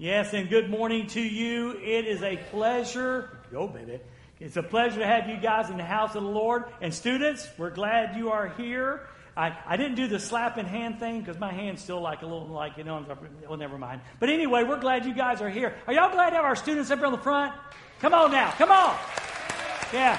Yes, and good morning to you. It is a pleasure. Go, baby. It's a pleasure to have you guys in the house of the Lord. And students, we're glad you are here. I, I didn't do the slapping hand thing because my hand's still like a little like, you know, well, never mind. But anyway, we're glad you guys are here. Are y'all glad to have our students up here on the front? Come on now. Come on. Yeah.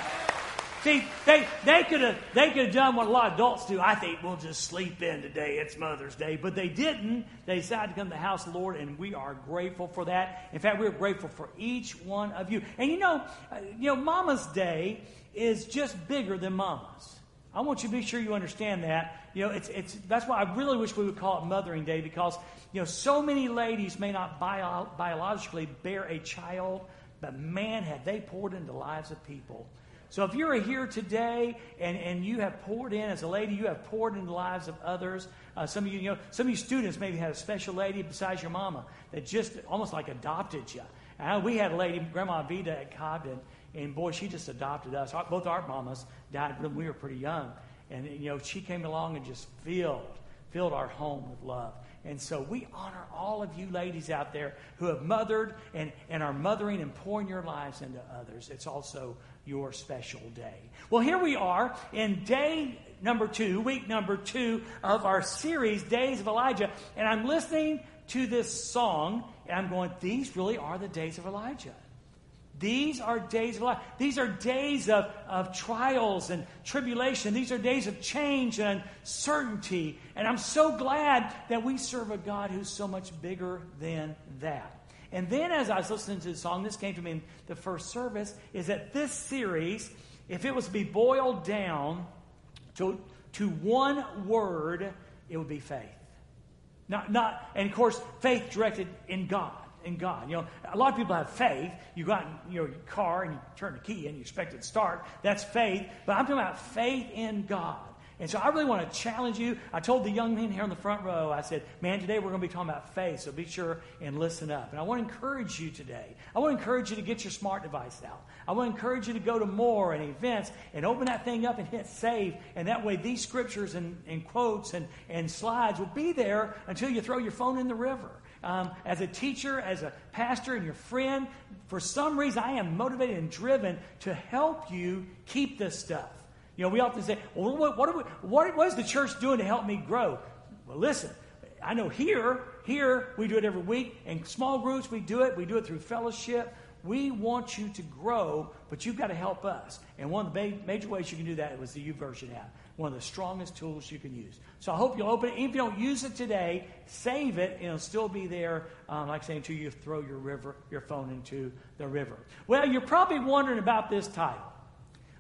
See, they, they could have they could have done what a lot of adults do. I think we'll just sleep in today. It's Mother's Day, but they didn't. They decided to come to the house of the Lord, and we are grateful for that. In fact, we're grateful for each one of you. And you know, uh, you know, Mama's Day is just bigger than Mama's. I want you to be sure you understand that. You know, it's it's that's why I really wish we would call it Mothering Day because you know so many ladies may not bio, biologically bear a child, but man, have they poured into the lives of people so if you're here today and, and you have poured in as a lady, you have poured into the lives of others. Uh, some of you, you know, some of you students maybe had a special lady besides your mama that just almost like adopted you. And we had a lady, Grandma Vida at Cobden, and boy, she just adopted us. Both our mamas died when we were pretty young, and you know, she came along and just filled filled our home with love. And so we honor all of you ladies out there who have mothered and, and are mothering and pouring your lives into others. It's also your special day. Well, here we are in day number two, week number two of our series, Days of Elijah. And I'm listening to this song, and I'm going, these really are the days of Elijah. These are days of life. These are days of, of trials and tribulation. These are days of change and uncertainty. And I'm so glad that we serve a God who's so much bigger than that. And then as I was listening to the song, this came to me in the first service, is that this series, if it was to be boiled down to, to one word, it would be faith. Not, not, and of course, faith directed in God. In God. You know, a lot of people have faith. You go out in your car and you turn the key and you expect it to start. That's faith. But I'm talking about faith in God. And so I really want to challenge you. I told the young men here in the front row, I said, man, today we're going to be talking about faith, so be sure and listen up. And I want to encourage you today. I want to encourage you to get your smart device out. I want to encourage you to go to more and events and open that thing up and hit save. And that way these scriptures and, and quotes and, and slides will be there until you throw your phone in the river. Um, as a teacher, as a pastor, and your friend, for some reason I am motivated and driven to help you keep this stuff. You know, we often say, well, what, what, we, what, what is the church doing to help me grow? Well, listen, I know here, here we do it every week. In small groups, we do it. We do it through fellowship. We want you to grow, but you've got to help us. And one of the major ways you can do that was the YouVersion app, one of the strongest tools you can use. So I hope you'll open it. Even if you don't use it today, save it, and it'll still be there, um, like saying to you, throw your river, your phone into the river. Well, you're probably wondering about this title.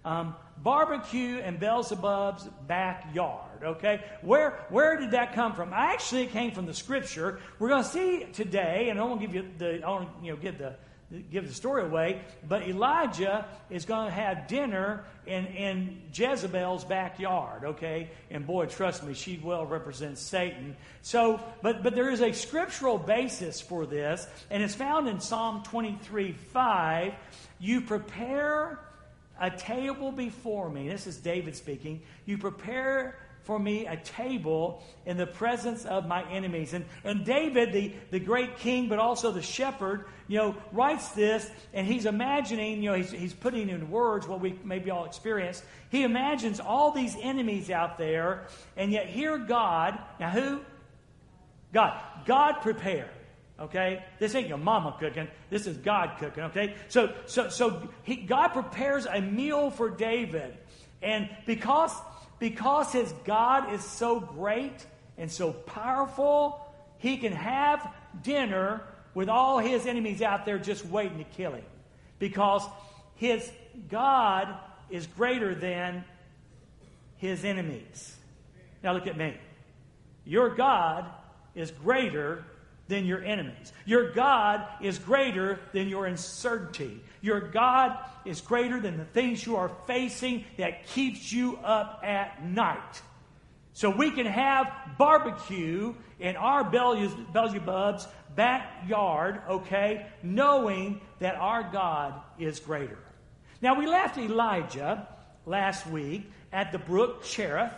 Um, barbecue and Beelzebub's backyard. Okay, where where did that come from? Actually, it came from the scripture. We're going to see today, and I won't give you the I won't you know give the give the story away, but Elijah is going to have dinner in, in Jezebel's backyard, okay? And boy, trust me, she well represents Satan. So, but, but there is a scriptural basis for this, and it's found in Psalm 23 5. You prepare a table before me. This is David speaking. You prepare for me a table in the presence of my enemies. And, and David, the, the great king, but also the shepherd, you know, writes this and he's imagining, you know, he's, he's putting in words what we maybe all experience. He imagines all these enemies out there, and yet here God, now who? God. God prepared. Okay? This ain't your mama cooking. This is God cooking. Okay? So, so, so he, God prepares a meal for David. And because, because his God is so great and so powerful, he can have dinner with all his enemies out there just waiting to kill him. Because his God is greater than his enemies. Now look at me. Your God is greater than your enemies. Your God is greater than your uncertainty. Your God is greater than the things you are facing that keeps you up at night. So we can have barbecue in our Beelzebub's backyard, okay, knowing that our God is greater. Now we left Elijah last week at the brook Cherith.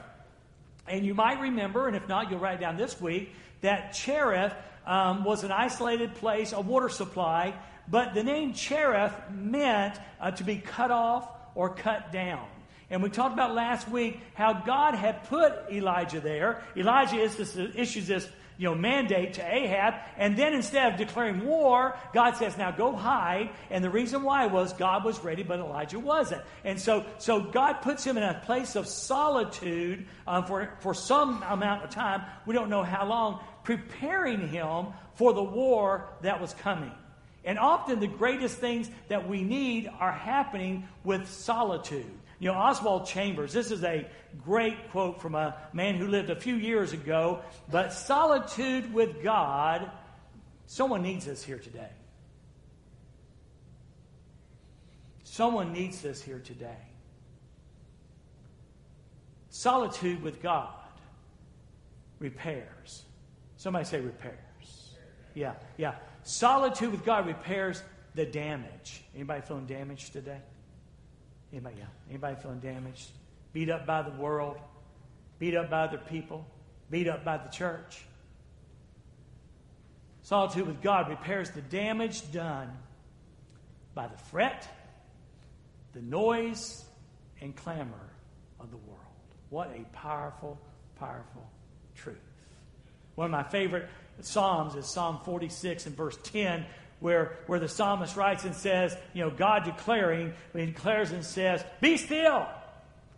And you might remember, and if not, you'll write down this week, that Cherith um, was an isolated place, a water supply, but the name Cherith meant uh, to be cut off or cut down. And we talked about last week how God had put Elijah there. Elijah is this, issues this you know, mandate to Ahab. And then instead of declaring war, God says, now go hide. And the reason why was God was ready, but Elijah wasn't. And so, so God puts him in a place of solitude um, for, for some amount of time. We don't know how long, preparing him for the war that was coming. And often the greatest things that we need are happening with solitude. You know, Oswald Chambers, this is a great quote from a man who lived a few years ago. But solitude with God, someone needs us here today. Someone needs this here today. Solitude with God repairs. Somebody say repairs. Yeah, yeah. Solitude with God repairs the damage. Anybody feeling damaged today? Anybody, yeah. Anybody feeling damaged? Beat up by the world? Beat up by other people? Beat up by the church? Solitude with God repairs the damage done by the fret, the noise, and clamor of the world. What a powerful, powerful truth. One of my favorite Psalms is Psalm 46 and verse 10, where, where the psalmist writes and says, you know, God declaring, he declares and says, Be still.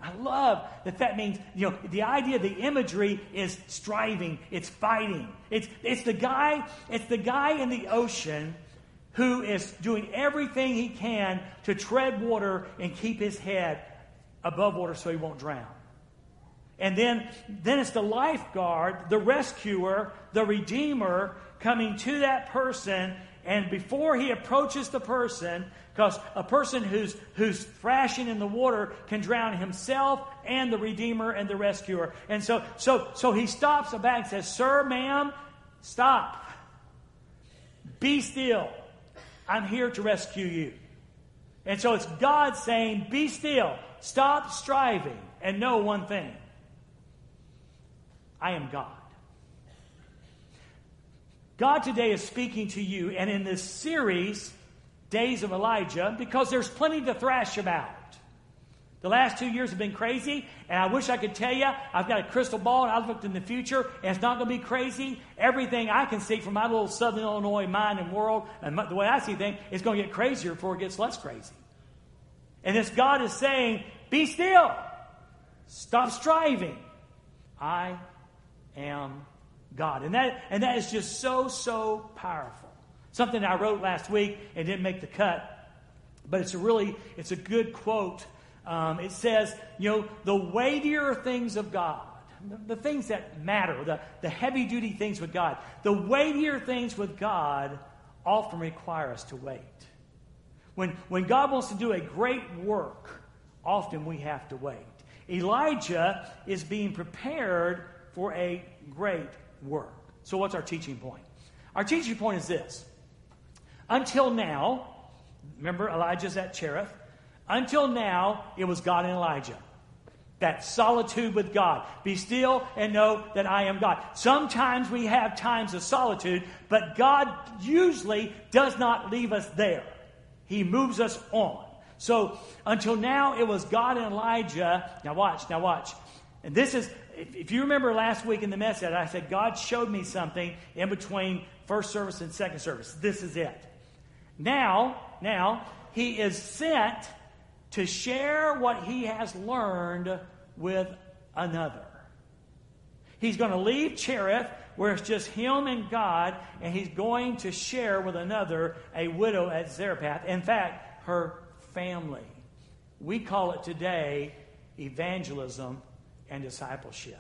I love that that means, you know, the idea, the imagery is striving, it's fighting. It's, it's, the guy, it's the guy in the ocean who is doing everything he can to tread water and keep his head above water so he won't drown. And then, then it's the lifeguard, the rescuer, the redeemer coming to that person and before he approaches the person, because a person who's, who's thrashing in the water can drown himself and the Redeemer and the rescuer. And so, so, so he stops the and says, Sir, ma'am, stop. Be still. I'm here to rescue you. And so it's God saying, Be still. Stop striving and know one thing I am God. God today is speaking to you, and in this series, Days of Elijah, because there's plenty to thrash about. The last two years have been crazy, and I wish I could tell you I've got a crystal ball and I've looked in the future, and it's not going to be crazy. Everything I can see from my little Southern Illinois mind and world, and the way I see things, is going to get crazier before it gets less crazy. And this God is saying, Be still, stop striving. I am God. And that, and that is just so, so powerful. Something I wrote last week and didn't make the cut, but it's a really, it's a good quote. Um, it says, you know, the weightier things of God, the, the things that matter, the, the heavy duty things with God, the weightier things with God often require us to wait. When, when God wants to do a great work, often we have to wait. Elijah is being prepared for a great work. So, what's our teaching point? Our teaching point is this. Until now, remember Elijah's at Cherith? Until now, it was God and Elijah. That solitude with God. Be still and know that I am God. Sometimes we have times of solitude, but God usually does not leave us there. He moves us on. So until now, it was God and Elijah. Now watch, now watch. And this is if, you remember last week in the message, I said God showed me something in between first service and second service. This is it. Now, now, he is sent to share what he has learned with another. He's going to leave Cherith, where it's just him and God, and he's going to share with another, a widow at Zarephath. In fact, her family. We call it today evangelism and discipleship.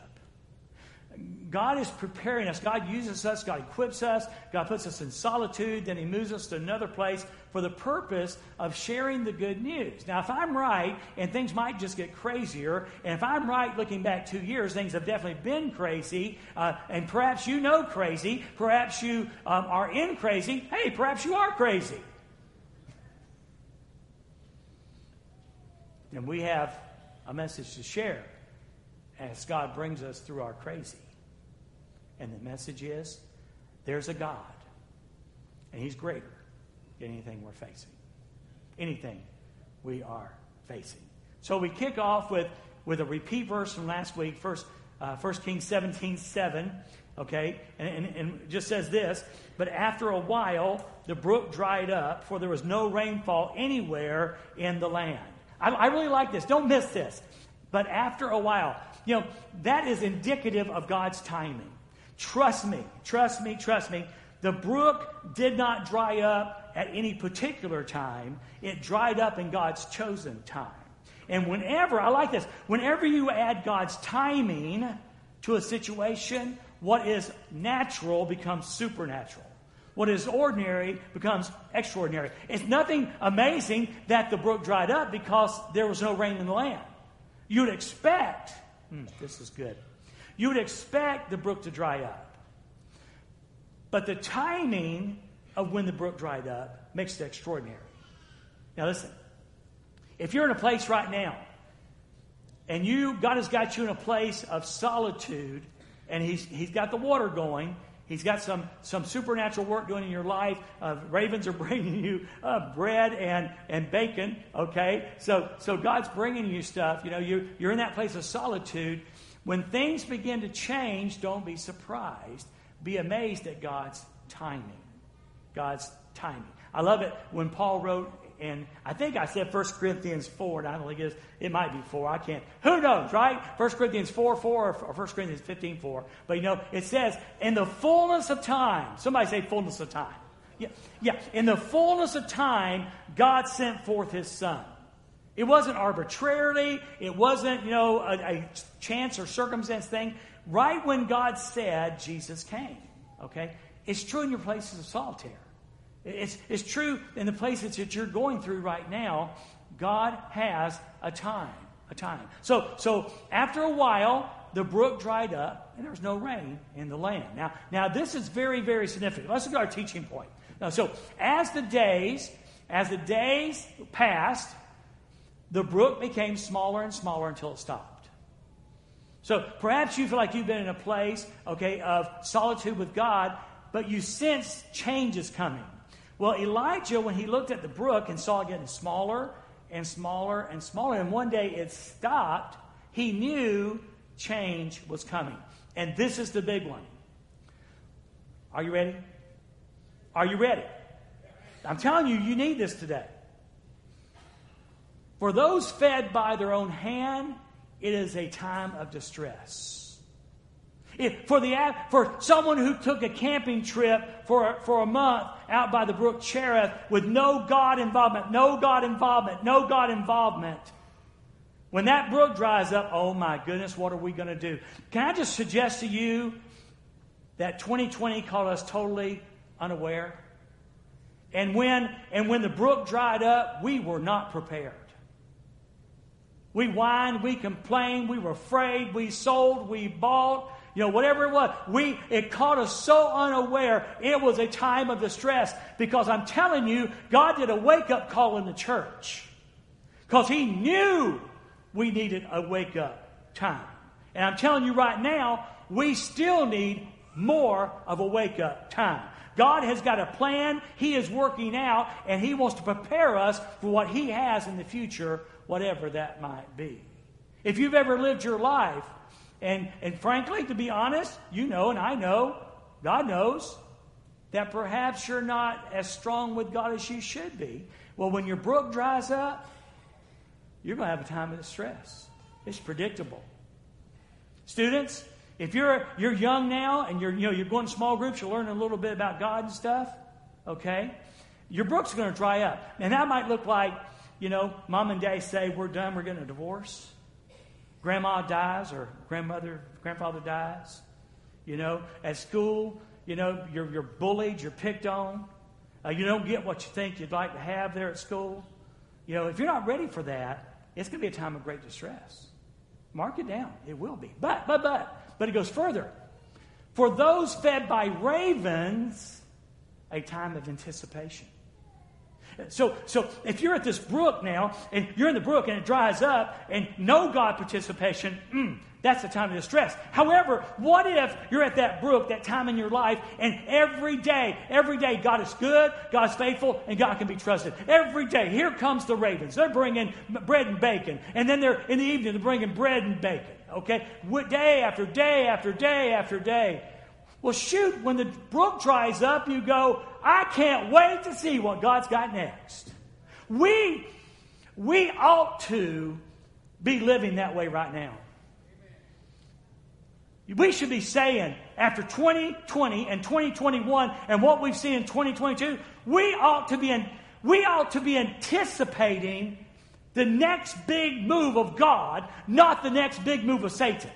God is preparing us. God uses us. God equips us. God puts us in solitude. Then He moves us to another place for the purpose of sharing the good news. Now, if I'm right, and things might just get crazier, and if I'm right looking back two years, things have definitely been crazy, uh, and perhaps you know crazy, perhaps you um, are in crazy, hey, perhaps you are crazy. And we have a message to share as God brings us through our crazy. And the message is there's a God, and He's greater than anything we're facing. Anything we are facing. So we kick off with, with a repeat verse from last week, first, uh, 1 Kings 17 7. Okay, and, and, and just says this, but after a while, the brook dried up, for there was no rainfall anywhere in the land. I, I really like this. Don't miss this. But after a while, you know, that is indicative of God's timing. Trust me, trust me, trust me. The brook did not dry up at any particular time, it dried up in God's chosen time. And whenever, I like this, whenever you add God's timing to a situation, what is natural becomes supernatural. What is ordinary becomes extraordinary. It's nothing amazing that the brook dried up because there was no rain in the land. You'd expect, hmm, this is good, you would expect the brook to dry up. But the timing of when the brook dried up makes it extraordinary. Now, listen, if you're in a place right now and you, God has got you in a place of solitude and He's, he's got the water going, He's got some, some supernatural work doing in your life. Uh, ravens are bringing you uh, bread and, and bacon, okay? So, so God's bringing you stuff. You know, you, you're in that place of solitude. When things begin to change, don't be surprised. Be amazed at God's timing. God's timing. I love it when Paul wrote, and I think I said 1 Corinthians 4, and I don't think it is. It might be 4. I can't. Who knows, right? 1 Corinthians 4, 4, or 1 Corinthians 15, 4. But you know, it says, in the fullness of time, somebody say fullness of time. Yeah, yeah. In the fullness of time, God sent forth his son. It wasn't arbitrarily, it wasn't, you know, a, a chance or circumstance thing. Right when God said, Jesus came. Okay? It's true in your places of solitaire. It's, it's true in the places that you're going through right now. God has a time, a time. So, so after a while, the brook dried up and there was no rain in the land. Now, now this is very, very significant. Let's look at our teaching point. Now, so as the days, as the days passed, the brook became smaller and smaller until it stopped. So perhaps you feel like you've been in a place, okay, of solitude with God, but you sense change is coming. Well, Elijah, when he looked at the brook and saw it getting smaller and smaller and smaller, and one day it stopped, he knew change was coming. And this is the big one. Are you ready? Are you ready? I'm telling you, you need this today. For those fed by their own hand, it is a time of distress. If, for, the, for someone who took a camping trip for, for a month out by the brook Cherith with no God involvement, no God involvement, no God involvement, when that brook dries up, oh my goodness, what are we going to do? Can I just suggest to you that 2020 caught us totally unaware? And when, and when the brook dried up, we were not prepared. We whined, we complained, we were afraid, we sold, we bought, you know, whatever it was. We, it caught us so unaware. It was a time of distress because I'm telling you, God did a wake up call in the church because He knew we needed a wake up time. And I'm telling you right now, we still need more of a wake up time. God has got a plan He is working out, and He wants to prepare us for what He has in the future, whatever that might be. If you've ever lived your life and, and frankly, to be honest, you know, and I know, God knows, that perhaps you're not as strong with God as you should be. Well, when your brook dries up, you're going to have a time of distress. It's predictable. Students, if you're you're young now and you're you know you're going to small groups, you're learning a little bit about God and stuff, okay? Your brook's going to dry up. And that might look like, you know, mom and dad say, We're done, we're getting a divorce grandma dies or grandmother, grandfather dies. You know, at school, you know, you're, you're bullied, you're picked on. Uh, you don't get what you think you'd like to have there at school. You know, if you're not ready for that, it's going to be a time of great distress. Mark it down. It will be. But, but, but, but it goes further. For those fed by ravens, a time of anticipation. So, so if you're at this brook now, and you're in the brook and it dries up, and no God participation, mm, that's the time of distress. However, what if you're at that brook, that time in your life, and every day, every day, God is good, God's faithful, and God can be trusted. Every day, here comes the ravens. They're bringing bread and bacon. And then they're, in the evening, they're bringing bread and bacon. Okay? Day after day after day after day. Well, shoot, when the brook dries up, you go, I can't wait to see what God's got next. We, we ought to be living that way right now. We should be saying, after 2020 and 2021 and what we've seen in 2022, we ought to be, in, we ought to be anticipating the next big move of God, not the next big move of Satan.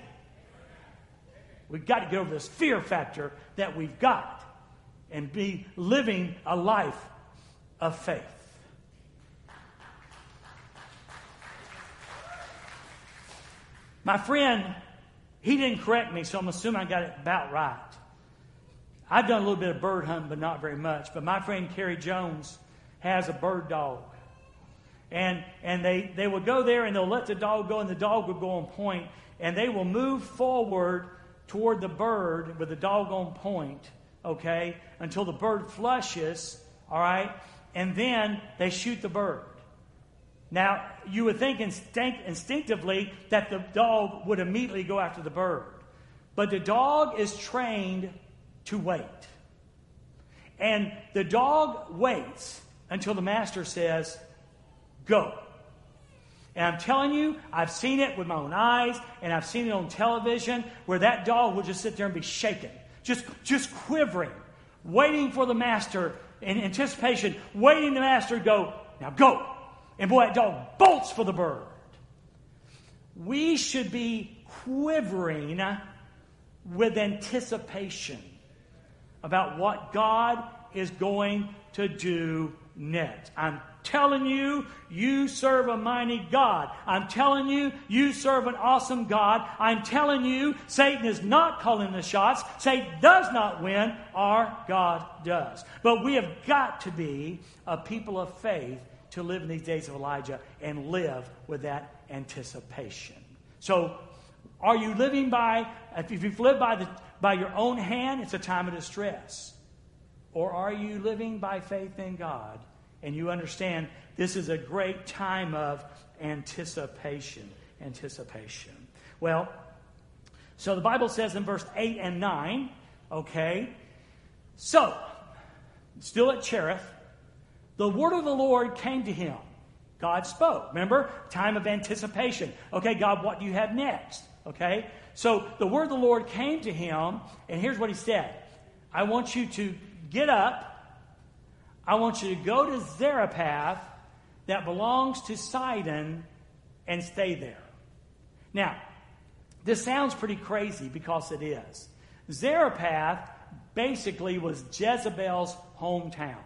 We've got to get over this fear factor that we've got and be living a life of faith. My friend he didn't correct me, so I'm assuming I got it about right. I've done a little bit of bird hunting, but not very much. But my friend Kerry Jones has a bird dog. And, and they, they will go there and they'll let the dog go, and the dog will go on point, and they will move forward toward the bird with the dog on point, okay, until the bird flushes, all right, and then they shoot the bird. Now, you would think instinct, instinctively that the dog would immediately go after the bird. But the dog is trained to wait. And the dog waits until the master says, Go. And I'm telling you, I've seen it with my own eyes, and I've seen it on television where that dog will just sit there and be shaken, just, just quivering, waiting for the master in anticipation, waiting the master to go, Now go. And boy, that dog bolts for the bird. We should be quivering with anticipation about what God is going to do next. I'm telling you, you serve a mighty God. I'm telling you, you serve an awesome God. I'm telling you, Satan is not calling the shots. Satan does not win. Our God does. But we have got to be a people of faith to live in these days of Elijah and live with that anticipation. So, are you living by, if you've lived by, the, by your own hand, it's a time of distress. Or are you living by faith in God and you understand this is a great time of anticipation? Anticipation. Well, so the Bible says in verse 8 and 9, okay, so, still at Cherith, the word of the Lord came to him. God spoke. Remember? Time of anticipation. Okay, God, what do you have next? Okay? So the word of the Lord came to him, and here's what he said I want you to get up. I want you to go to Zarephath that belongs to Sidon and stay there. Now, this sounds pretty crazy because it is. Zarephath basically was Jezebel's hometown.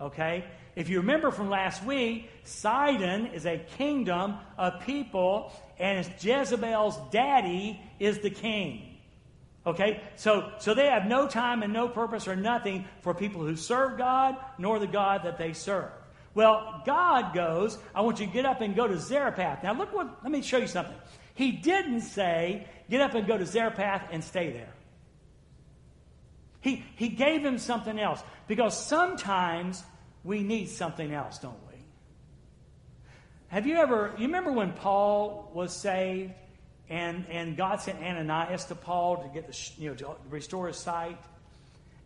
Okay? If you remember from last week, Sidon is a kingdom of people, and Jezebel's daddy is the king. Okay? So, so they have no time and no purpose or nothing for people who serve God, nor the God that they serve. Well, God goes, I want you to get up and go to Zarephath. Now, look what, let me show you something. He didn't say, get up and go to Zarephath and stay there. He, he gave him something else. Because sometimes we need something else, don't we? Have you ever, you remember when Paul was saved and, and God sent Ananias to Paul to get the, you know, to restore his sight?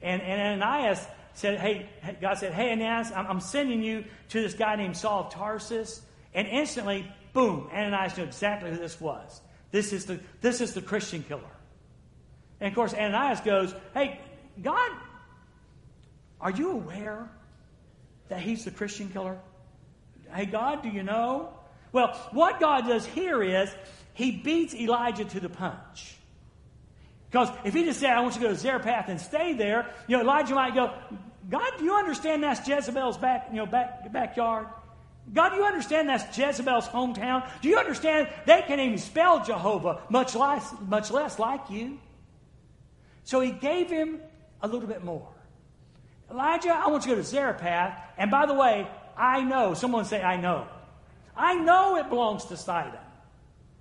And, and Ananias said, hey, God said, hey, Ananias, I'm, I'm sending you to this guy named Saul of Tarsus. And instantly, boom, Ananias knew exactly who this was. This is the, this is the Christian killer. And of course, Ananias goes, hey, God, are you aware that he's the Christian killer? Hey, God, do you know? Well, what God does here is he beats Elijah to the punch. Because if he just said, I want you to go to Zarephath and stay there, you know, Elijah might go, God, do you understand that's Jezebel's back, you know, back, backyard? God, do you understand that's Jezebel's hometown? Do you understand they can't even spell Jehovah, much less, much less like you? So he gave him a little bit more. Elijah, I want you to go to Zarephath. And by the way, I know. Someone say, I know. I know it belongs to Sidon.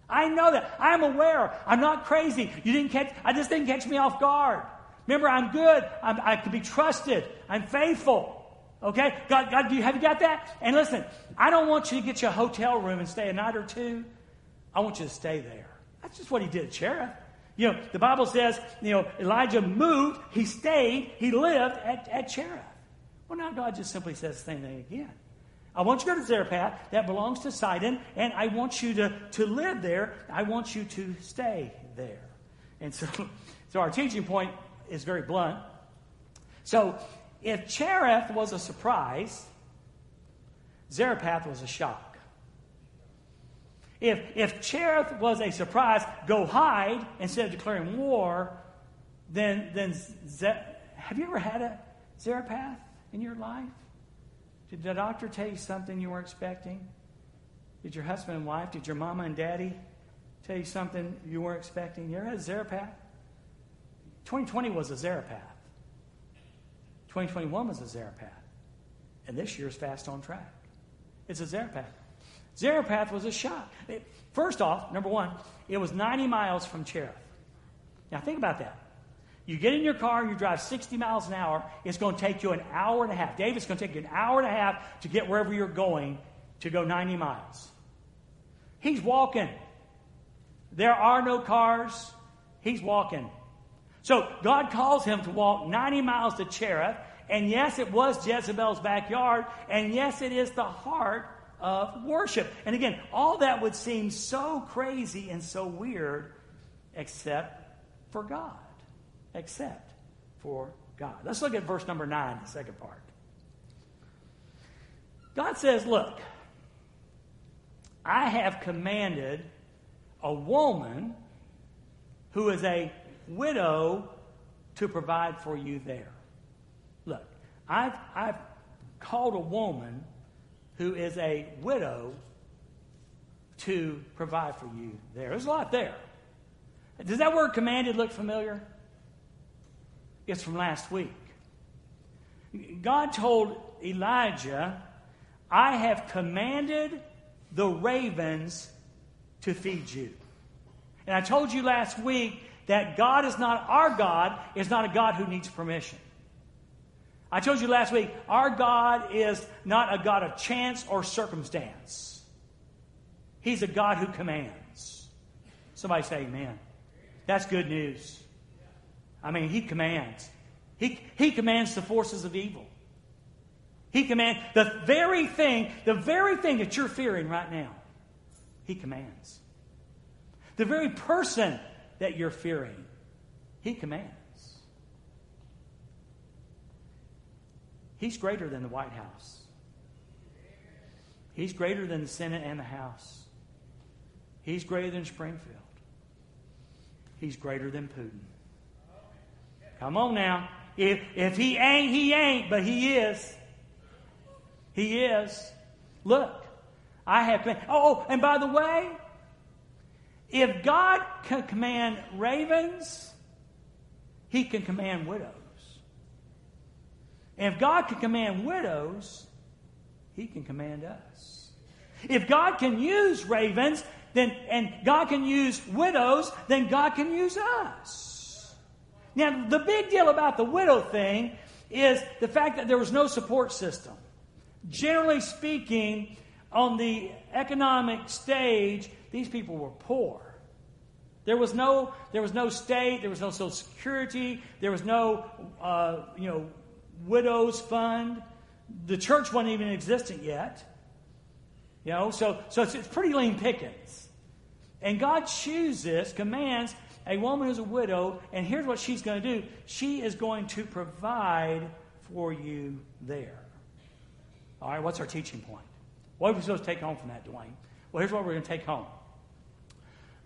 I know that. I'm aware. I'm not crazy. You didn't catch, I just didn't catch me off guard. Remember, I'm good. I'm, i can be trusted. I'm faithful. Okay? God, God, do you, have you got that? And listen, I don't want you to get you a hotel room and stay a night or two. I want you to stay there. That's just what he did at Cherith. You know, the Bible says, you know, Elijah moved, he stayed, he lived at, at Cherith. Well, now God just simply says the same thing again. I want you to go to Zarephath, that belongs to Sidon, and I want you to, to live there. I want you to stay there. And so, so our teaching point is very blunt. So if Cherith was a surprise, Zarephath was a shock. If, if Cherith was a surprise, go hide instead of declaring war, then, then have you ever had a Zarephath in your life? Did the doctor tell you something you weren't expecting? Did your husband and wife, did your mama and daddy tell you something you weren't expecting? You ever had a Zarephath? 2020 was a Zarephath. 2021 was a Zarephath. And this year's fast on track. It's a Zarephath. Zarephath was a shock. First off, number one, it was 90 miles from Cherith. Now think about that. You get in your car, and you drive 60 miles an hour, it's going to take you an hour and a half. Dave, it's going to take you an hour and a half to get wherever you're going to go 90 miles. He's walking. There are no cars. He's walking. So God calls him to walk 90 miles to Cherith. And yes, it was Jezebel's backyard. And yes, it is the heart of worship. And again, all that would seem so crazy and so weird, except for God except for God. Let's look at verse number 9, the second part. God says, Look, I have commanded a woman who is a widow to provide for you there. Look, I've, I've called a woman who is a widow to provide for you there. There's a lot there. Does that word commanded look familiar? It's from last week. God told Elijah, I have commanded the ravens to feed you. And I told you last week that God is not our God, is not a God who needs permission. I told you last week, our God is not a God of chance or circumstance. He's a God who commands. Somebody say amen. That's good news. I mean, he commands. He, he commands the forces of evil. He commands the very thing, the very thing that you're fearing right now. He commands. The very person that you're fearing, he commands. He's greater than the White House. He's greater than the Senate and the House. He's greater than Springfield. He's greater than Putin. Come on now. If, if he ain't, he ain't, but he is. He is. Look, I have been. Oh, oh, and by the way, if God can command ravens, he can command widows. And if God can command widows, he can command us. If God can use ravens, then and God can use widows, then God can use us. Now, the big deal about the widow thing is the fact that there was no support system. Generally speaking, on the economic stage, these people were poor. There was no, there was no state, there was no social security, there was no, uh, you know, widows fund. The church wasn't even existent yet. You know, so, so it's, it's pretty lean pickings. And God chooses, commands a woman who's a widow, and here's what she's going to do she is going to provide for you there. All right, what's our teaching point? What are we supposed to take home from that, Dwayne? Well, here's what we're going to take home.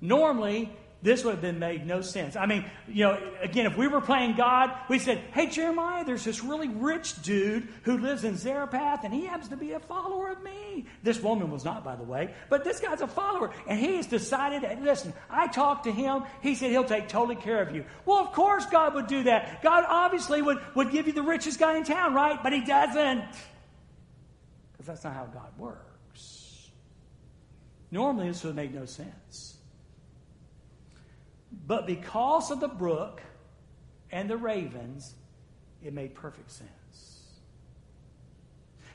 Normally, this would have been made no sense. I mean, you know, again, if we were playing God, we said, hey, Jeremiah, there's this really rich dude who lives in Zarephath, and he happens to be a follower of me. This woman was not, by the way, but this guy's a follower, and he has decided, that, listen, I talked to him. He said he'll take totally care of you. Well, of course God would do that. God obviously would, would give you the richest guy in town, right? But he doesn't. because that's not how God works. Normally, this would make no sense. But because of the brook and the ravens, it made perfect sense.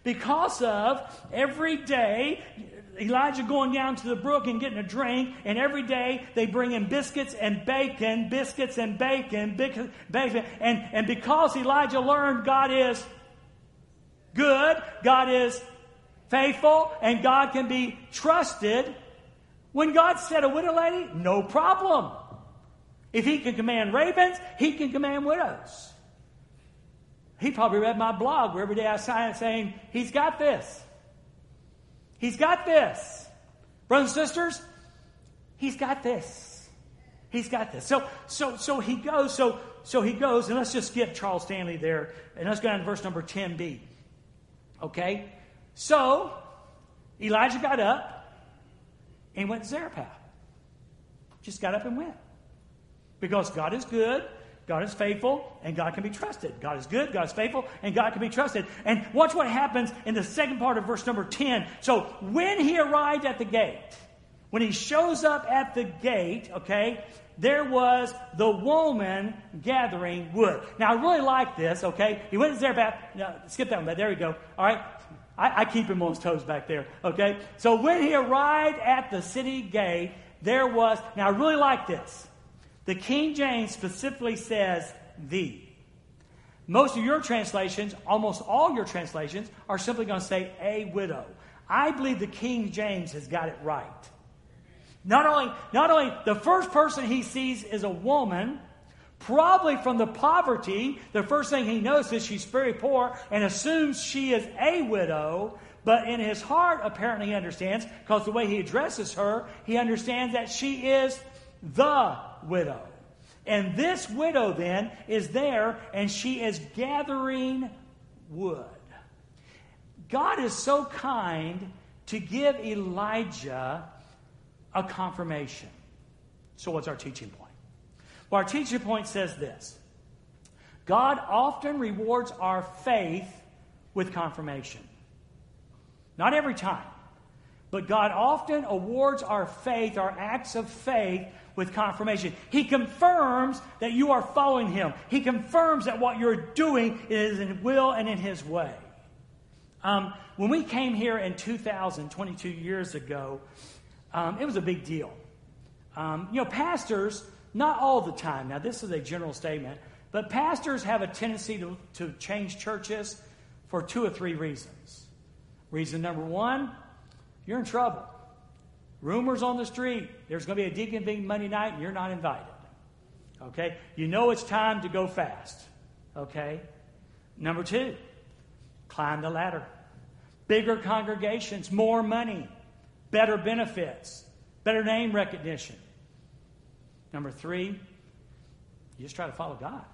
Because of every day, Elijah going down to the brook and getting a drink, and every day they bring in biscuits and bacon, biscuits and bacon, bacon. And, and because Elijah learned God is good, God is faithful, and God can be trusted, when God said a widow lady, no problem. If he can command ravens, he can command widows. He probably read my blog where every day I sign saying, He's got this. He's got this. Brothers and sisters, He's got this. He's got this. So, so, so he goes, so, so he goes, and let's just get Charles Stanley there, and let's go down to verse number 10b. Okay? So, Elijah got up and went to Zarephath. Just got up and went. Because God is good, God is faithful, and God can be trusted. God is good, God is faithful, and God can be trusted. And watch what happens in the second part of verse number 10. So when he arrived at the gate, when he shows up at the gate, okay, there was the woman gathering wood. Now, I really like this, okay? He went to Zarephath. No, skip that one, but there we go. All right? I, I keep him on his toes back there, okay? So when he arrived at the city gate, there was, now I really like this. The King James specifically says the. Most of your translations, almost all your translations, are simply going to say a widow. I believe the King James has got it right. Not only, not only the first person he sees is a woman, probably from the poverty, the first thing he notices she's very poor and assumes she is a widow. But in his heart, apparently he understands, because the way he addresses her, he understands that she is the widow. And this widow then is there and she is gathering wood. God is so kind to give Elijah a confirmation. So, what's our teaching point? Well, our teaching point says this God often rewards our faith with confirmation. Not every time, but God often awards our faith, our acts of faith, with confirmation. He confirms that you are following Him. He confirms that what you're doing is in will and in His way. Um, when we came here in 2000, 22 years ago, um, it was a big deal. Um, you know, pastors, not all the time, now this is a general statement, but pastors have a tendency to, to change churches for two or three reasons. Reason number one, you're in trouble. Rumors on the street. There's going to be a deacon meeting Monday night and you're not invited. Okay? You know it's time to go fast. Okay? Number two, climb the ladder. Bigger congregations, more money, better benefits, better name recognition. Number three, you just try to follow God.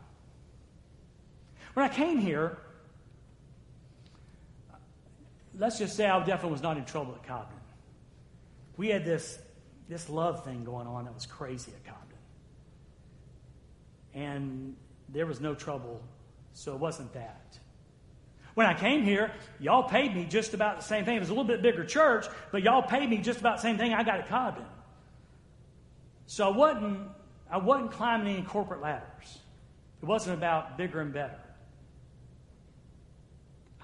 When I came here, let's just say I definitely was not in trouble at Cobden we had this, this love thing going on that was crazy at Cobden. And there was no trouble, so it wasn't that. When I came here, y'all paid me just about the same thing. It was a little bit bigger church, but y'all paid me just about the same thing I got at Cobden. So I wasn't, I wasn't climbing any corporate ladders. It wasn't about bigger and better.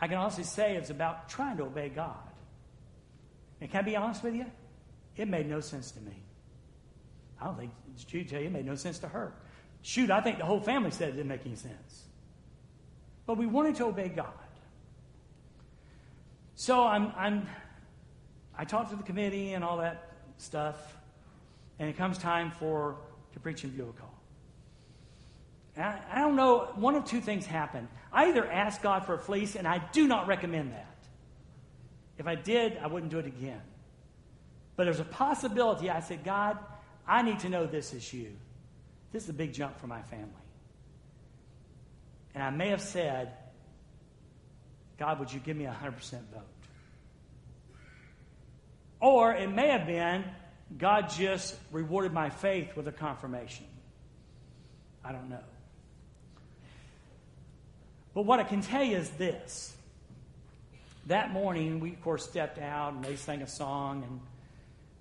I can honestly say it's about trying to obey God. And can I be honest with you? It made no sense to me. I don't think, Jude tell you, it made no sense to her. Shoot, I think the whole family said it didn't make any sense. But we wanted to obey God. So I'm, I'm, I talked to the committee and all that stuff, and it comes time for to preach in view of call. I, I don't know, one of two things happened. I either asked God for a fleece, and I do not recommend that. If I did, I wouldn't do it again. But there's a possibility I said, God, I need to know this is you. This is a big jump for my family. And I may have said, God, would you give me a 100% vote? Or it may have been, God just rewarded my faith with a confirmation. I don't know. But what I can tell you is this that morning, we, of course, stepped out and they sang a song. And,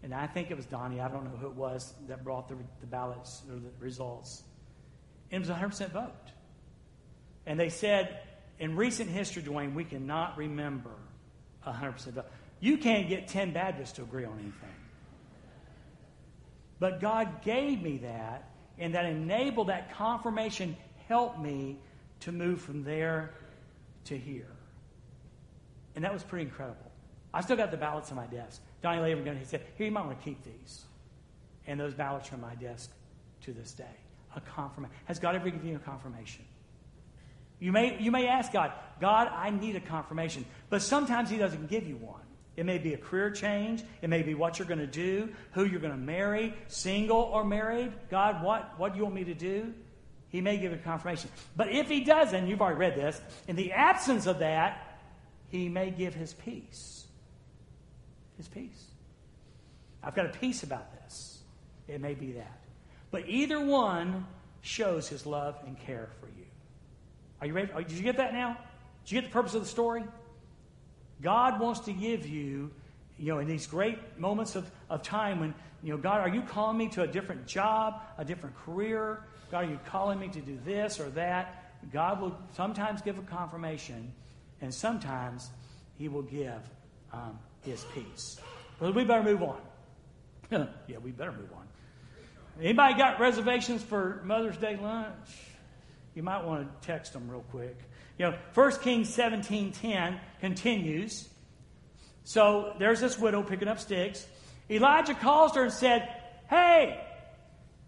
and I think it was Donnie, I don't know who it was, that brought the, the ballots or the results. And it was a 100% vote. And they said, in recent history, Dwayne, we cannot remember a 100% vote. You can't get 10 Baptists to agree on anything. But God gave me that, and that enabled that confirmation helped me to move from there to here. And that was pretty incredible. I still got the ballots on my desk. Donnie he said, Here, you might want to keep these. And those ballots are on my desk to this day. A confirmation. Has God ever given you a confirmation? You may, you may ask God, God, I need a confirmation. But sometimes He doesn't give you one. It may be a career change. It may be what you're going to do, who you're going to marry, single or married. God, what, what do you want me to do? He may give a confirmation. But if He doesn't, you've already read this, in the absence of that, He may give His peace. His peace. I've got a peace about this. It may be that. But either one shows His love and care for you. Are you ready? Did you get that now? Did you get the purpose of the story? God wants to give you, you know, in these great moments of, of time when, you know, God, are you calling me to a different job, a different career? God, are you calling me to do this or that? God will sometimes give a confirmation, and sometimes He will give um, His peace. But we better move on. yeah, we better move on. Anybody got reservations for Mother's Day lunch? You might want to text them real quick. You know, 1 Kings 17:10 continues. So there's this widow picking up sticks. Elijah calls her and said, Hey,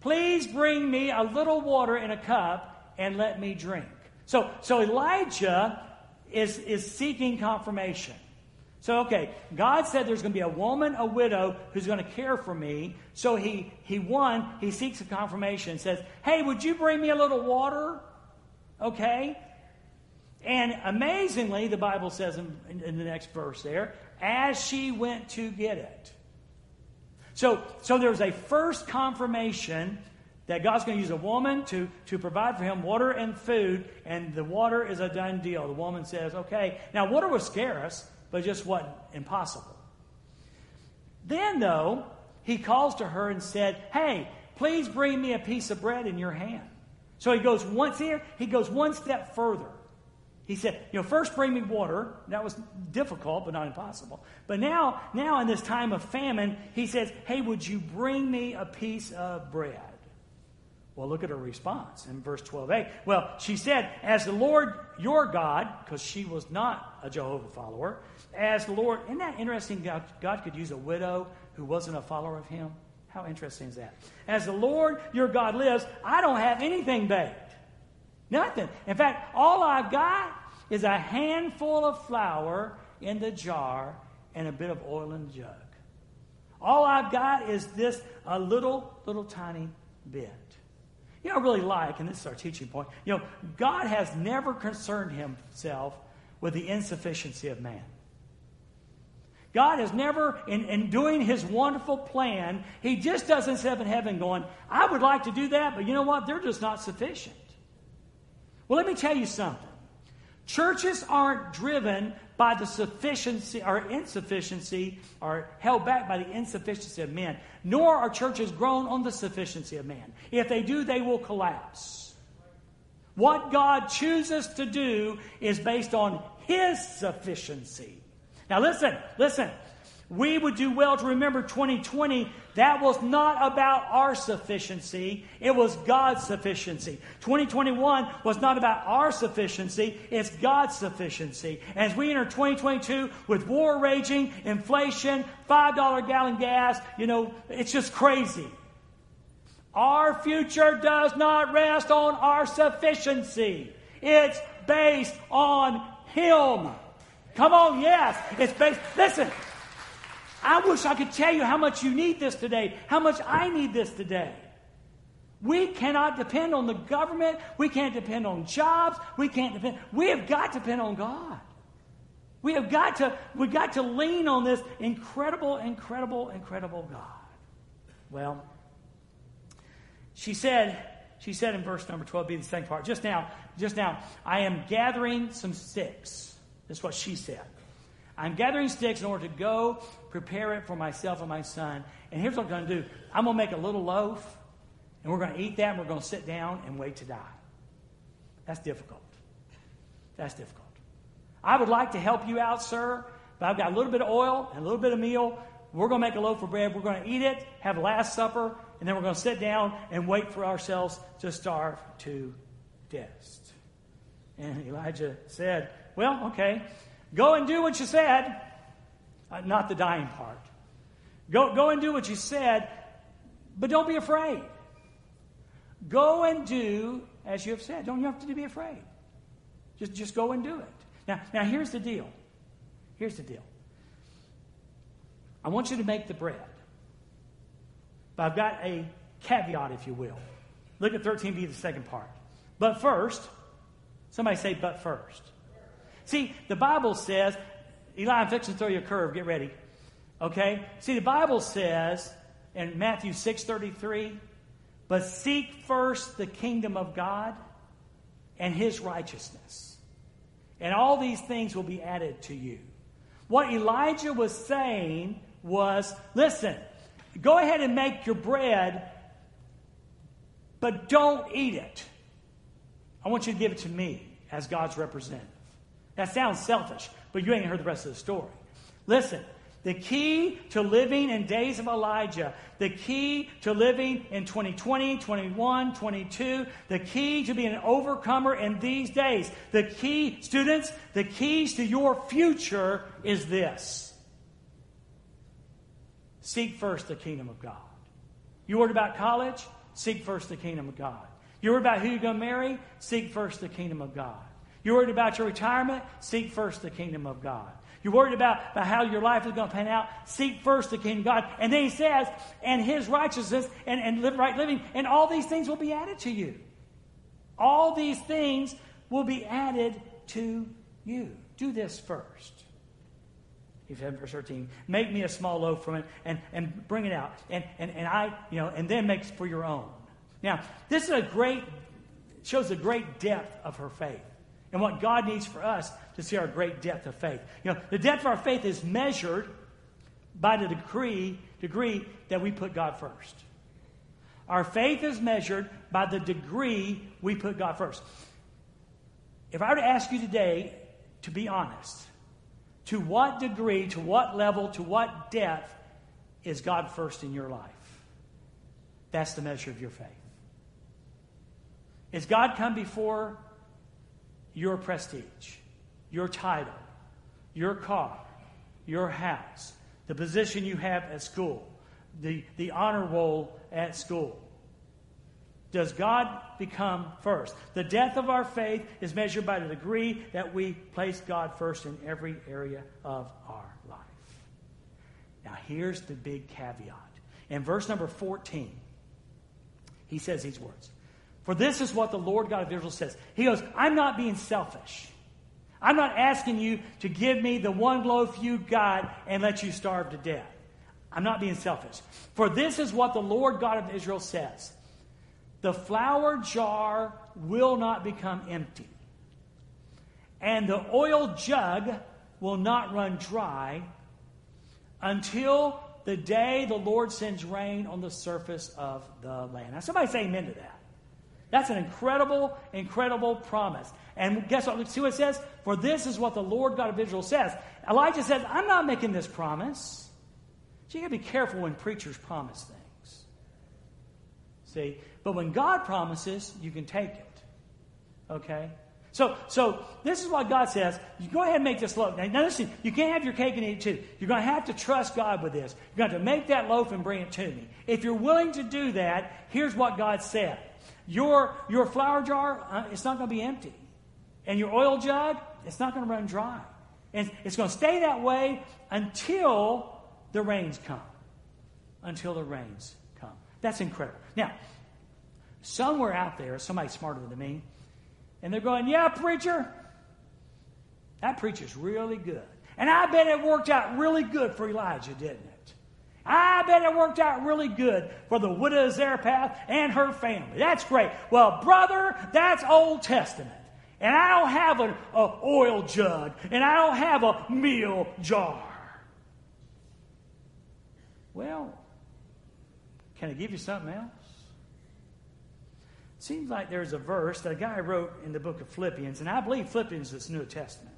please bring me a little water in a cup and let me drink. So, so Elijah is, is seeking confirmation. So, okay, God said there's going to be a woman, a widow, who's going to care for me. So he, he one, he seeks a confirmation and says, Hey, would you bring me a little water? Okay? And amazingly, the Bible says in, in, the next verse there, as she went to get it. So, so there's a first confirmation that God's going to use a woman to, to provide for him water and food, and the water is a done deal. The woman says, okay. Now, water was scarce, but just wasn't impossible. Then, though, he calls to her and said, hey, please bring me a piece of bread in your hand. So he goes once here, he goes one step further. He said, you know, first bring me water. That was difficult, but not impossible. But now, now in this time of famine, he says, hey, would you bring me a piece of bread? Well, look at her response in verse 12a. Well, she said, as the Lord your God, because she was not a Jehovah follower, as the Lord, isn't that interesting? God, God could use a widow who wasn't a follower of him. How interesting is that? As the Lord your God lives, I don't have anything baked. Nothing. In fact, all I've got is a handful of flour in the jar and a bit of oil in the jug. All I've got is this a little, little tiny bit. You know, I really like, and this is our teaching point, you know, God has never concerned himself with the insufficiency of man. God has never, in, in doing his wonderful plan, he just doesn't sit up in heaven going, I would like to do that, but you know what? They're just not sufficient. Well, let me tell you something. Churches aren't driven by the sufficiency or insufficiency or held back by the insufficiency of men, nor are churches grown on the sufficiency of man. If they do, they will collapse. What God chooses to do is based on His sufficiency. Now, listen, listen we would do well to remember 2020. That was not about our sufficiency, it was God's sufficiency. 2021 was not about our sufficiency, it's God's sufficiency. As we enter 2022 with war raging, inflation, $5 gallon gas, you know, it's just crazy. Our future does not rest on our sufficiency. It's based on Him. Come on, yes. It's based. Listen, I wish I could tell you how much you need this today, how much I need this today. We cannot depend on the government. We can't depend on jobs. We can't depend. We have got to depend on God. We have got to, we've got to lean on this incredible, incredible, incredible God. Well, she said, she said in verse number 12, be the second part. Just now, just now, I am gathering some sticks. That's what she said. I'm gathering sticks in order to go prepare it for myself and my son. And here's what I'm going to do I'm going to make a little loaf, and we're going to eat that, and we're going to sit down and wait to die. That's difficult. That's difficult. I would like to help you out, sir, but I've got a little bit of oil and a little bit of meal. We're going to make a loaf of bread. We're going to eat it, have a last supper, and then we're going to sit down and wait for ourselves to starve to death. And Elijah said, Well, okay, go and do what you said. Uh, not the dying part. Go, go and do what you said, but don't be afraid. Go and do as you have said. Don't you have to be afraid. Just, just go and do it. Now, now here's the deal. Here's the deal. I want you to make the bread. But I've got a caveat, if you will. Look at 13b, the second part. But first, somebody say, but first. See, the Bible says, Eli, I'm fixing to throw you a curve. Get ready. Okay? See, the Bible says in Matthew 6.33, but seek first the kingdom of God and his righteousness. And all these things will be added to you. What Elijah was saying was listen, go ahead and make your bread, but don't eat it. I want you to give it to me as God's representative. That sounds selfish, but you ain't heard the rest of the story. Listen, the key to living in days of Elijah, the key to living in 2020, 21, 22, the key to being an overcomer in these days, the key, students, the keys to your future is this. Seek first the kingdom of God. You worried about college? Seek first the kingdom of God. You worried about who you're going to marry? Seek first the kingdom of God. You're worried about your retirement? Seek first the kingdom of God. You're worried about, about how your life is going to pan out. Seek first the kingdom of God. And then he says, and his righteousness and, and live right living, and all these things will be added to you. All these things will be added to you. Do this first. He said verse 13, make me a small loaf from it and, and bring it out. And, and, and I, you know, and then make for your own. Now, this is a great, shows a great depth of her faith and what God needs for us to see our great depth of faith. You know, the depth of our faith is measured by the degree, degree that we put God first. Our faith is measured by the degree we put God first. If I were to ask you today to be honest, to what degree, to what level, to what depth is God first in your life? That's the measure of your faith. Is God come before your prestige, your title, your car, your house, the position you have at school, the, the honor roll at school. Does God become first? The depth of our faith is measured by the degree that we place God first in every area of our life. Now, here's the big caveat. In verse number 14, he says these words for this is what the Lord God of Israel says. He goes, I'm not being selfish. I'm not asking you to give me the one loaf you got and let you starve to death. I'm not being selfish. For this is what the Lord God of Israel says The flour jar will not become empty, and the oil jug will not run dry until the day the Lord sends rain on the surface of the land. Now, somebody say amen to that. That's an incredible, incredible promise. And guess what? See what it says? For this is what the Lord God of Israel says. Elijah says, I'm not making this promise. So you gotta be careful when preachers promise things. See? But when God promises, you can take it. Okay? So, so this is what God says. You go ahead and make this loaf. Now, now listen, you can't have your cake and eat it too. You're going to have to trust God with this. You're going to have to make that loaf and bring it to me. If you're willing to do that, here's what God said. Your, your flour jar, uh, it's not going to be empty. And your oil jug, it's not going to run dry. And it's going to stay that way until the rains come. Until the rains come. That's incredible. Now, somewhere out there, somebody smarter than me, and they're going, Yeah, preacher, that preacher's really good. And I bet it worked out really good for Elijah, didn't it? I bet it worked out really good for the widow of Zarephath and her family. That's great. Well, brother, that's Old Testament. And I don't have an oil jug. And I don't have a meal jar. Well, can I give you something else? Seems like there's a verse that a guy wrote in the book of Philippians, and I believe Philippians is New Testament.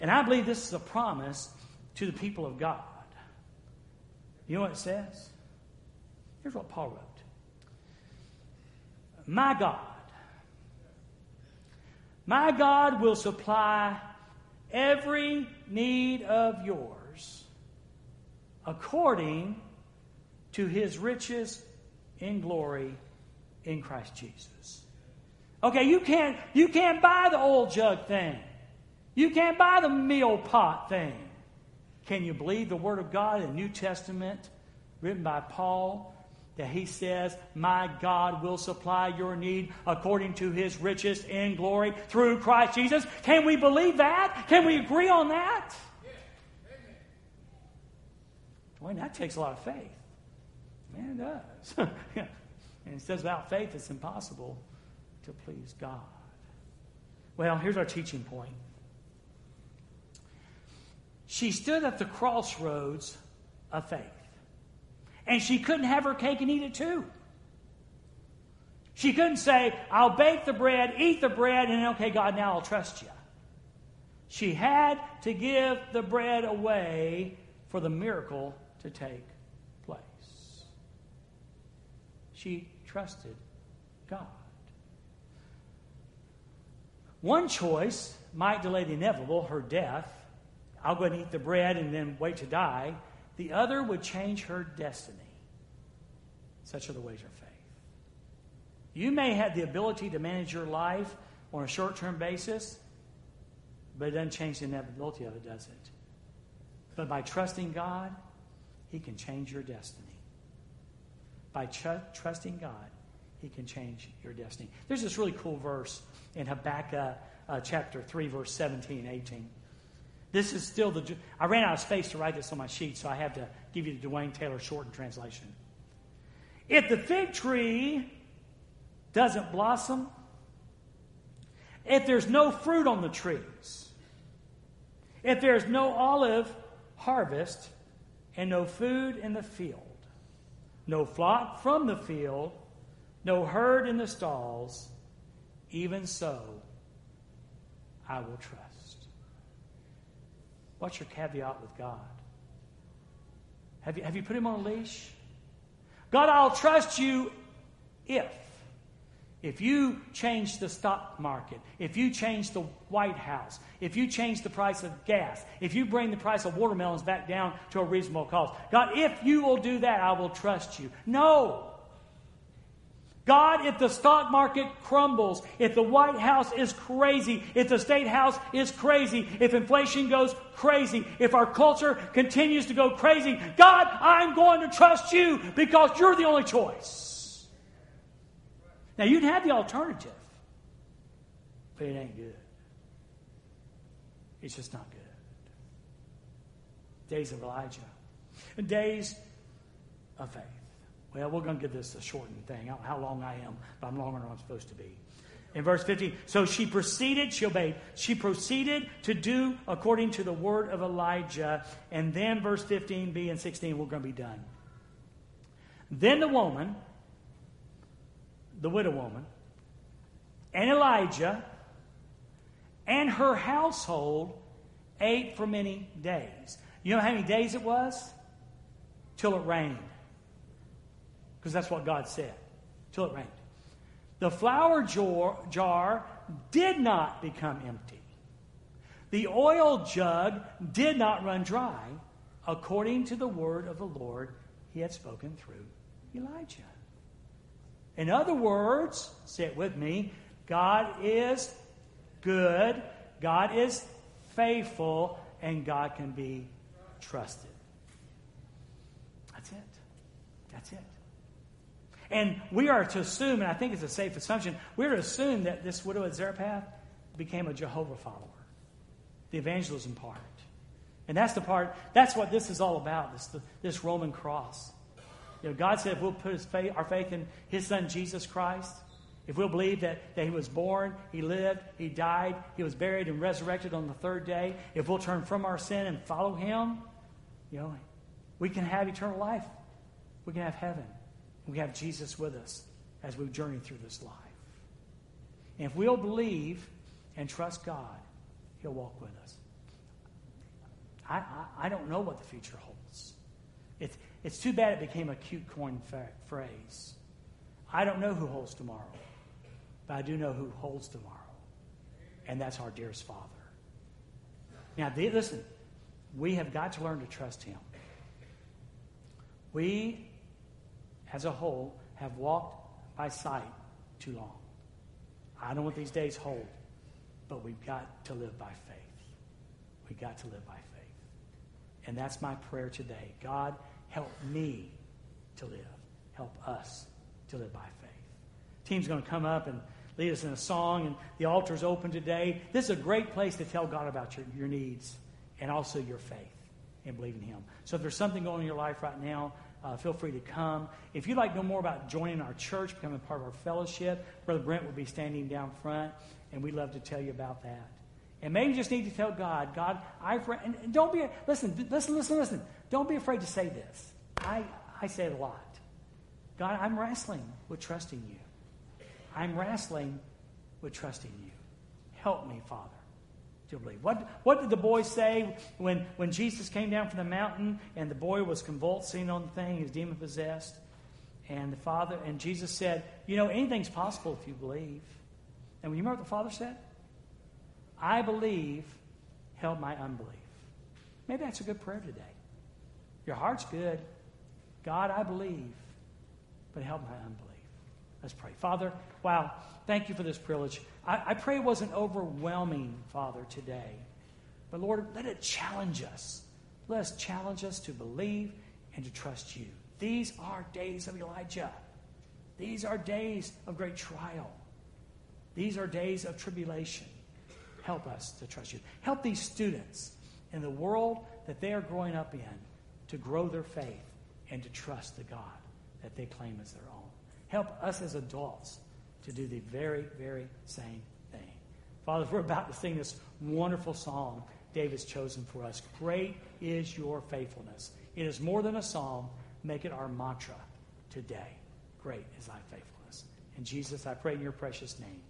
And I believe this is a promise to the people of God. You know what it says? Here's what Paul wrote My God, my God will supply every need of yours according to his riches in glory in Christ Jesus. Okay, you can't you can't buy the old jug thing. You can't buy the meal pot thing. Can you believe the word of God in the New Testament written by Paul that he says, My God will supply your need according to his riches in glory through Christ Jesus. Can we believe that? Can we agree on that? Boy, that takes a lot of faith. Man, it does. and it says without faith it's impossible to please God. Well, here's our teaching point. She stood at the crossroads of faith. And she couldn't have her cake and eat it too. She couldn't say, I'll bake the bread, eat the bread, and okay, God, now I'll trust you. She had to give the bread away for the miracle to take place. She trusted God. One choice might delay the inevitable, her death. I'll go and eat the bread and then wait to die. The other would change her destiny. Such are the ways of faith. You may have the ability to manage your life on a short term basis, but it doesn't change the inevitability of it, does it? But by trusting God, He can change your destiny. By tr- trusting God, He can change your destiny. There's this really cool verse in Habakkuk uh, chapter 3, verse 17 and 18. This is still the. I ran out of space to write this on my sheet, so I have to give you the Dwayne Taylor shortened translation. If the fig tree doesn't blossom, if there's no fruit on the trees, if there's no olive harvest, and no food in the field, no flock from the field, no herd in the stalls, even so I will trust. What's your caveat with God? Have you, have you put him on a leash? God, I'll trust you if. If you change the stock market, if you change the White House, if you change the price of gas, if you bring the price of watermelons back down to a reasonable cost, God, if you will do that, I will trust you. No. God, if the stock market crumbles, if the White House is crazy, if the State House is crazy, if inflation goes crazy, if our culture continues to go crazy, God, I'm going to trust you because you're the only choice. Now, you'd have the alternative, but it ain't good. It's just not good. Days of Elijah, days of faith. Well, we're going to give this a shortened thing. How long I am, but I'm longer than I'm supposed to be. In verse 15, so she proceeded, she obeyed. She proceeded to do according to the word of Elijah. And then verse 15b and 16, we're going to be done. Then the woman, the widow woman, and Elijah and her household ate for many days. You know how many days it was? Till it rained because that's what God said, till it rained. The flour jar, did not become empty. The oil jug did not run dry, according to the word of the Lord he had spoken through Elijah. In other words, say it with me God is good, God is faithful, and God can be trusted. That's it. That's it. And we are to assume, and I think it's a safe assumption, we're to assume that this widow at Zarephath became a Jehovah follower. The evangelism part. And that's the part, that's what this is all about, this, this Roman cross. You know, God said if we'll put faith, our faith in His Son Jesus Christ, if we'll believe that, that he was born, he lived, he died, he was buried and resurrected on the third day, if we'll turn from our sin and follow him, you know, we can have eternal life. We can have heaven. We have Jesus with us as we journey through this life. And if we'll believe and trust God, he'll walk with us. I, I, I don't know what the future holds. It's, it's too bad it became a cute coin phrase. I don't know who holds tomorrow, but I do know who holds tomorrow. And that's our dearest Father. Now, listen, we have got to learn to trust Him. We, as a whole, have walked by sight too long. I don't know what these days hold, but we've got to live by faith. We've got to live by faith. And that's my prayer today. God, help me to live. Help us to live by faith. Team's going to come up and lead us in a song, and the altar's open today. This is a great place to tell God about your, your needs and also your faith and believe in Him. So if there's something going on in your life right now, uh, feel free to come. If you'd like to know more about joining our church, becoming part of our fellowship, Brother Brent will be standing down front, and we'd love to tell you about that. And maybe you just need to tell God, God, I and don't be listen, listen, listen, listen. Don't be afraid to say this. I I say it a lot. God, I'm wrestling with trusting you. I'm wrestling with trusting you. Help me, Father, to believe. What, what did the boy say when, when Jesus came down from the mountain and the boy was convulsing on the thing, he was demon possessed? And the Father and Jesus said, You know, anything's possible if you believe. And you remember what the Father said? I believe, help my unbelief. Maybe that's a good prayer today. Your heart's good. God, I believe, but help my unbelief. Let's pray. Father, wow, thank you for this privilege. I, I pray it wasn't overwhelming, Father, today. But Lord, let it challenge us. Let us challenge us to believe and to trust you. These are days of Elijah. These are days of great trial. These are days of tribulation. Help us to trust you. Help these students in the world that they are growing up in to grow their faith and to trust the God that they claim as their own. Help us as adults to do the very, very same thing. Father, we're about to sing this wonderful song David's chosen for us. Great is your faithfulness. It is more than a song. Make it our mantra today. Great is thy faithfulness. And Jesus, I pray in your precious name.